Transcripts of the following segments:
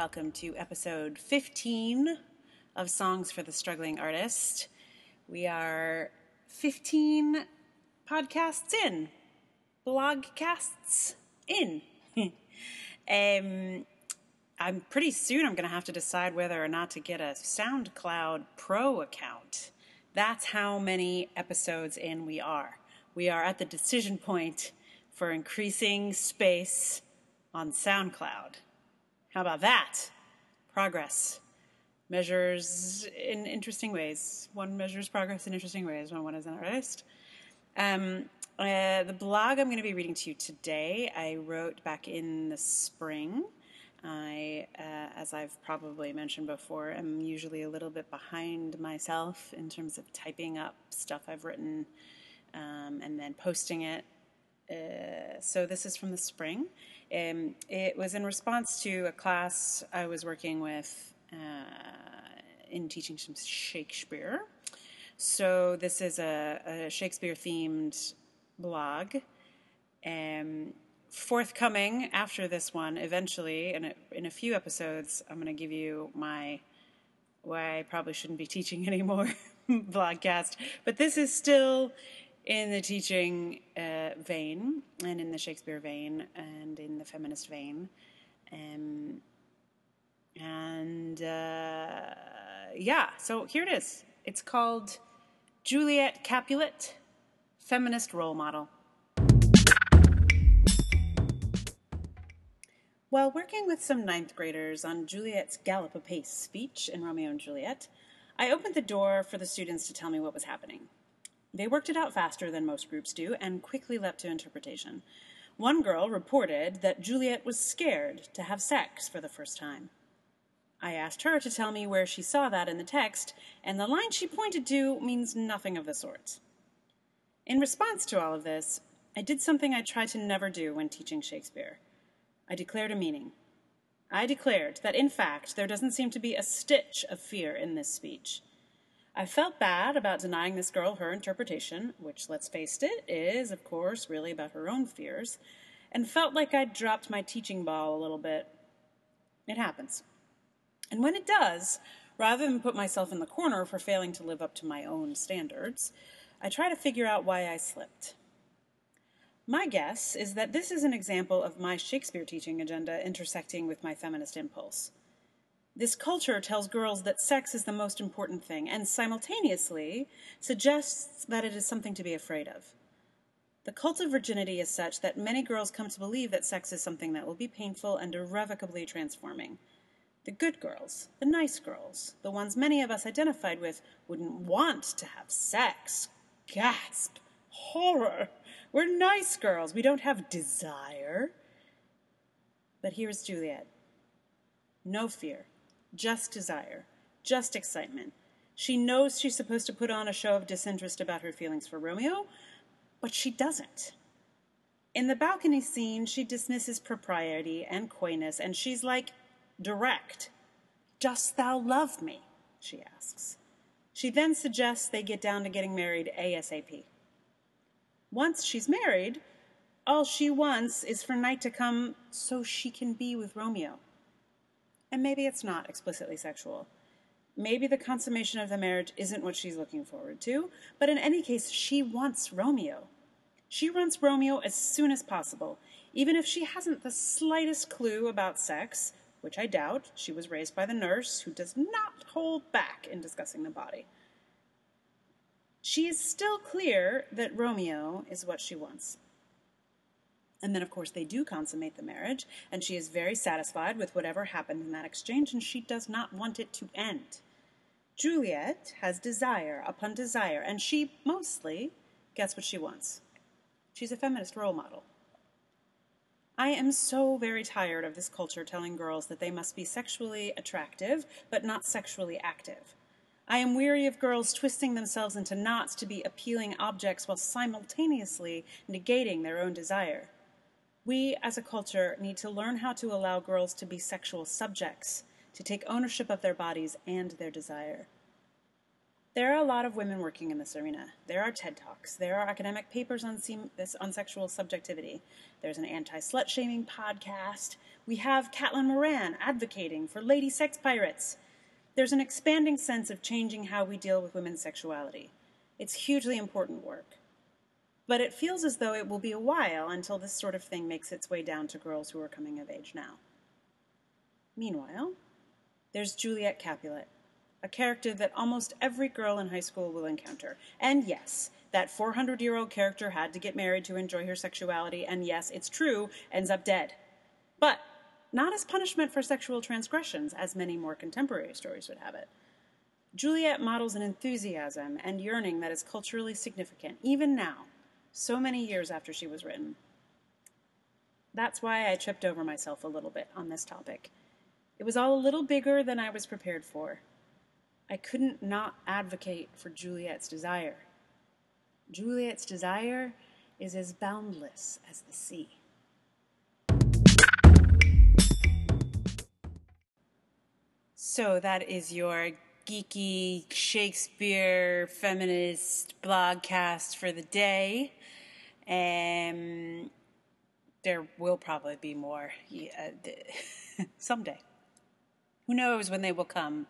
welcome to episode 15 of Songs for the Struggling Artist. We are 15 podcasts in, blogcasts in. um, I'm pretty soon I'm going to have to decide whether or not to get a SoundCloud Pro account. That's how many episodes in we are. We are at the decision point for increasing space on SoundCloud. How about that? Progress measures in interesting ways. One measures progress in interesting ways when one is an artist. Um, uh, the blog I'm going to be reading to you today, I wrote back in the spring. I, uh, as I've probably mentioned before, am usually a little bit behind myself in terms of typing up stuff I've written um, and then posting it. Uh, so this is from the spring. Um, it was in response to a class I was working with uh, in teaching some Shakespeare. So this is a, a Shakespeare themed blog. Um, forthcoming after this one, eventually, in a, in a few episodes, I'm going to give you my why I probably shouldn't be teaching anymore blogcast. But this is still in the teaching uh, vein and in the Shakespeare vein and in the feminist vein. Um, and uh, yeah, so here it is. It's called Juliet Capulet, Feminist Role Model. While working with some ninth graders on Juliet's gallop apace speech in Romeo and Juliet, I opened the door for the students to tell me what was happening. They worked it out faster than most groups do and quickly leapt to interpretation. One girl reported that Juliet was scared to have sex for the first time. I asked her to tell me where she saw that in the text, and the line she pointed to means nothing of the sort. In response to all of this, I did something I try to never do when teaching Shakespeare. I declared a meaning. I declared that, in fact, there doesn't seem to be a stitch of fear in this speech. I felt bad about denying this girl her interpretation, which, let's face it, is, of course, really about her own fears, and felt like I'd dropped my teaching ball a little bit. It happens. And when it does, rather than put myself in the corner for failing to live up to my own standards, I try to figure out why I slipped. My guess is that this is an example of my Shakespeare teaching agenda intersecting with my feminist impulse. This culture tells girls that sex is the most important thing and simultaneously suggests that it is something to be afraid of. The cult of virginity is such that many girls come to believe that sex is something that will be painful and irrevocably transforming. The good girls, the nice girls, the ones many of us identified with, wouldn't want to have sex. Gasp! Horror! We're nice girls. We don't have desire. But here's Juliet. No fear, just desire, just excitement. She knows she's supposed to put on a show of disinterest about her feelings for Romeo, but she doesn't. In the balcony scene, she dismisses propriety and coyness, and she's like, direct. Dost thou love me? she asks. She then suggests they get down to getting married ASAP. Once she's married, all she wants is for night to come so she can be with Romeo. And maybe it's not explicitly sexual. Maybe the consummation of the marriage isn't what she's looking forward to, but in any case, she wants Romeo. She wants Romeo as soon as possible, even if she hasn't the slightest clue about sex, which I doubt. She was raised by the nurse, who does not hold back in discussing the body. She is still clear that Romeo is what she wants. And then, of course, they do consummate the marriage, and she is very satisfied with whatever happened in that exchange, and she does not want it to end. Juliet has desire upon desire, and she mostly gets what she wants. She's a feminist role model. I am so very tired of this culture telling girls that they must be sexually attractive, but not sexually active. I am weary of girls twisting themselves into knots to be appealing objects while simultaneously negating their own desire. We, as a culture, need to learn how to allow girls to be sexual subjects, to take ownership of their bodies and their desire. There are a lot of women working in this arena. There are TED Talks. There are academic papers on, this, on sexual subjectivity. There's an anti slut shaming podcast. We have Caitlin Moran advocating for lady sex pirates. There's an expanding sense of changing how we deal with women's sexuality. It's hugely important work. But it feels as though it will be a while until this sort of thing makes its way down to girls who are coming of age now. Meanwhile, there's Juliet Capulet, a character that almost every girl in high school will encounter. And yes, that 400 year old character had to get married to enjoy her sexuality, and yes, it's true, ends up dead. But not as punishment for sexual transgressions, as many more contemporary stories would have it. Juliet models an enthusiasm and yearning that is culturally significant, even now, so many years after she was written. That's why I tripped over myself a little bit on this topic. It was all a little bigger than I was prepared for. I couldn't not advocate for Juliet's desire. Juliet's desire is as boundless as the sea. So that is your geeky Shakespeare feminist blogcast for the day. Um, there will probably be more yeah, someday. Who knows when they will come?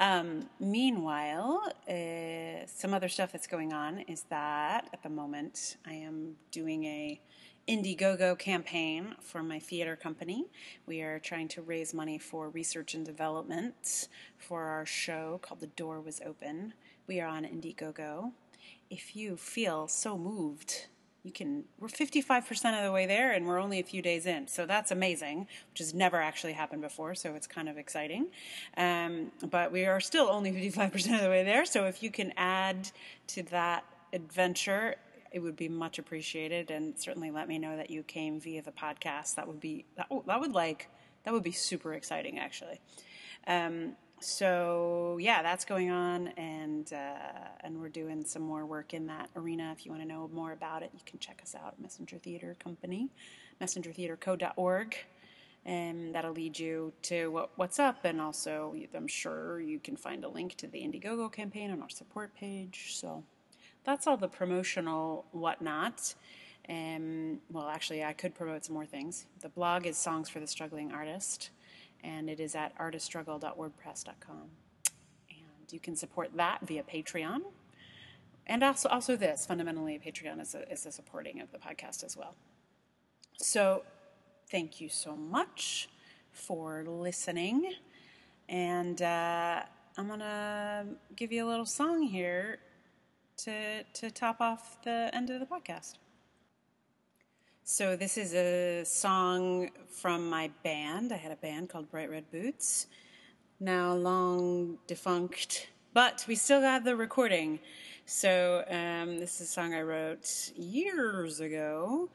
Um, meanwhile, uh, some other stuff that's going on is that at the moment I am doing a Indiegogo campaign for my theater company. We are trying to raise money for research and development for our show called The Door Was Open. We are on Indiegogo. If you feel so moved, you can. We're 55% of the way there, and we're only a few days in. So that's amazing, which has never actually happened before. So it's kind of exciting. Um, but we are still only 55% of the way there. So if you can add to that adventure, it would be much appreciated and certainly let me know that you came via the podcast. That would be that, that would like that would be super exciting actually. Um, so yeah that's going on and uh, and we're doing some more work in that arena. If you want to know more about it you can check us out messenger theater company messengertheaterco.org and that'll lead you to what, what's up and also i'm sure you can find a link to the indiegogo campaign on our support page so that's all the promotional whatnot. Um, well, actually, I could promote some more things. The blog is Songs for the Struggling Artist, and it is at artiststruggle.wordpress.com. And you can support that via Patreon. And also, also this fundamentally, Patreon is a, is a supporting of the podcast as well. So, thank you so much for listening. And uh, I'm going to give you a little song here to, to top off the end of the podcast. So, this is a song from my band. I had a band called Bright Red Boots, now long defunct, but we still have the recording. So, um, this is a song I wrote years ago,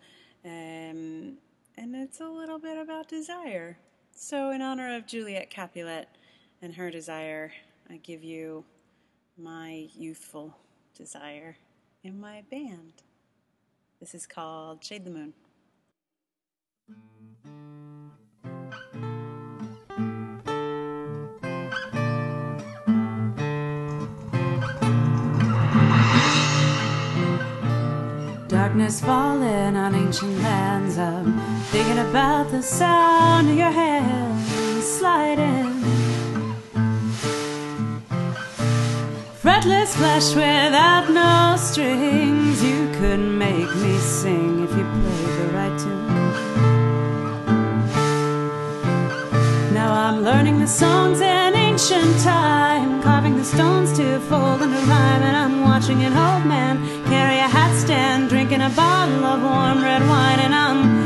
um, and it's a little bit about desire. So, in honor of Juliet Capulet and her desire, I give you my youthful desire in my band. This is called Shade the Moon. Darkness falling on ancient lands. I'm thinking about the sound of your hands sliding Fretless flesh without no strings. You could make me sing if you played the right tune. Now I'm learning the songs in ancient time, carving the stones to fold into rhyme, and I'm watching an old man carry a hat stand, drinking a bottle of warm red wine, and I'm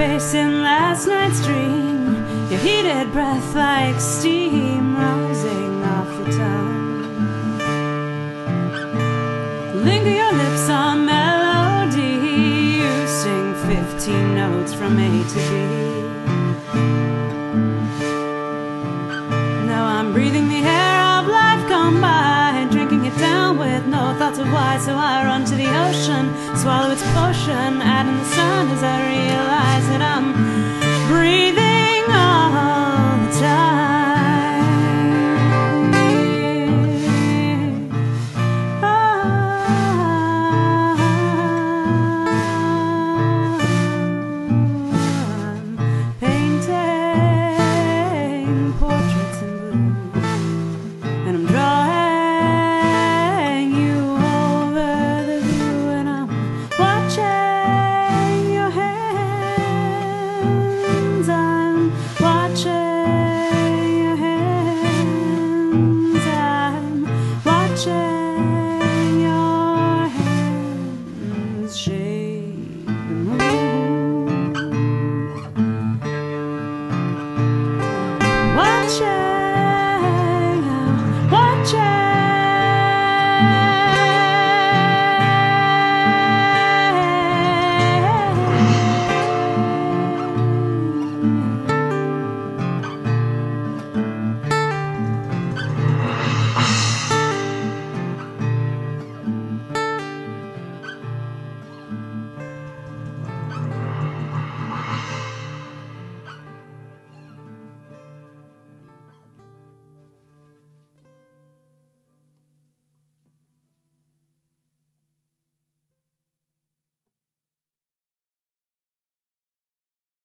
face in last night's dream. Your heated breath like steam rising off the tongue. Linger your lips on melody. You sing 15 notes from A to B. Now I'm breathing the air of life gone by, and drinking it down with no thoughts of why. So I run to the ocean, swallow its potion, out in the sun as I realize Watching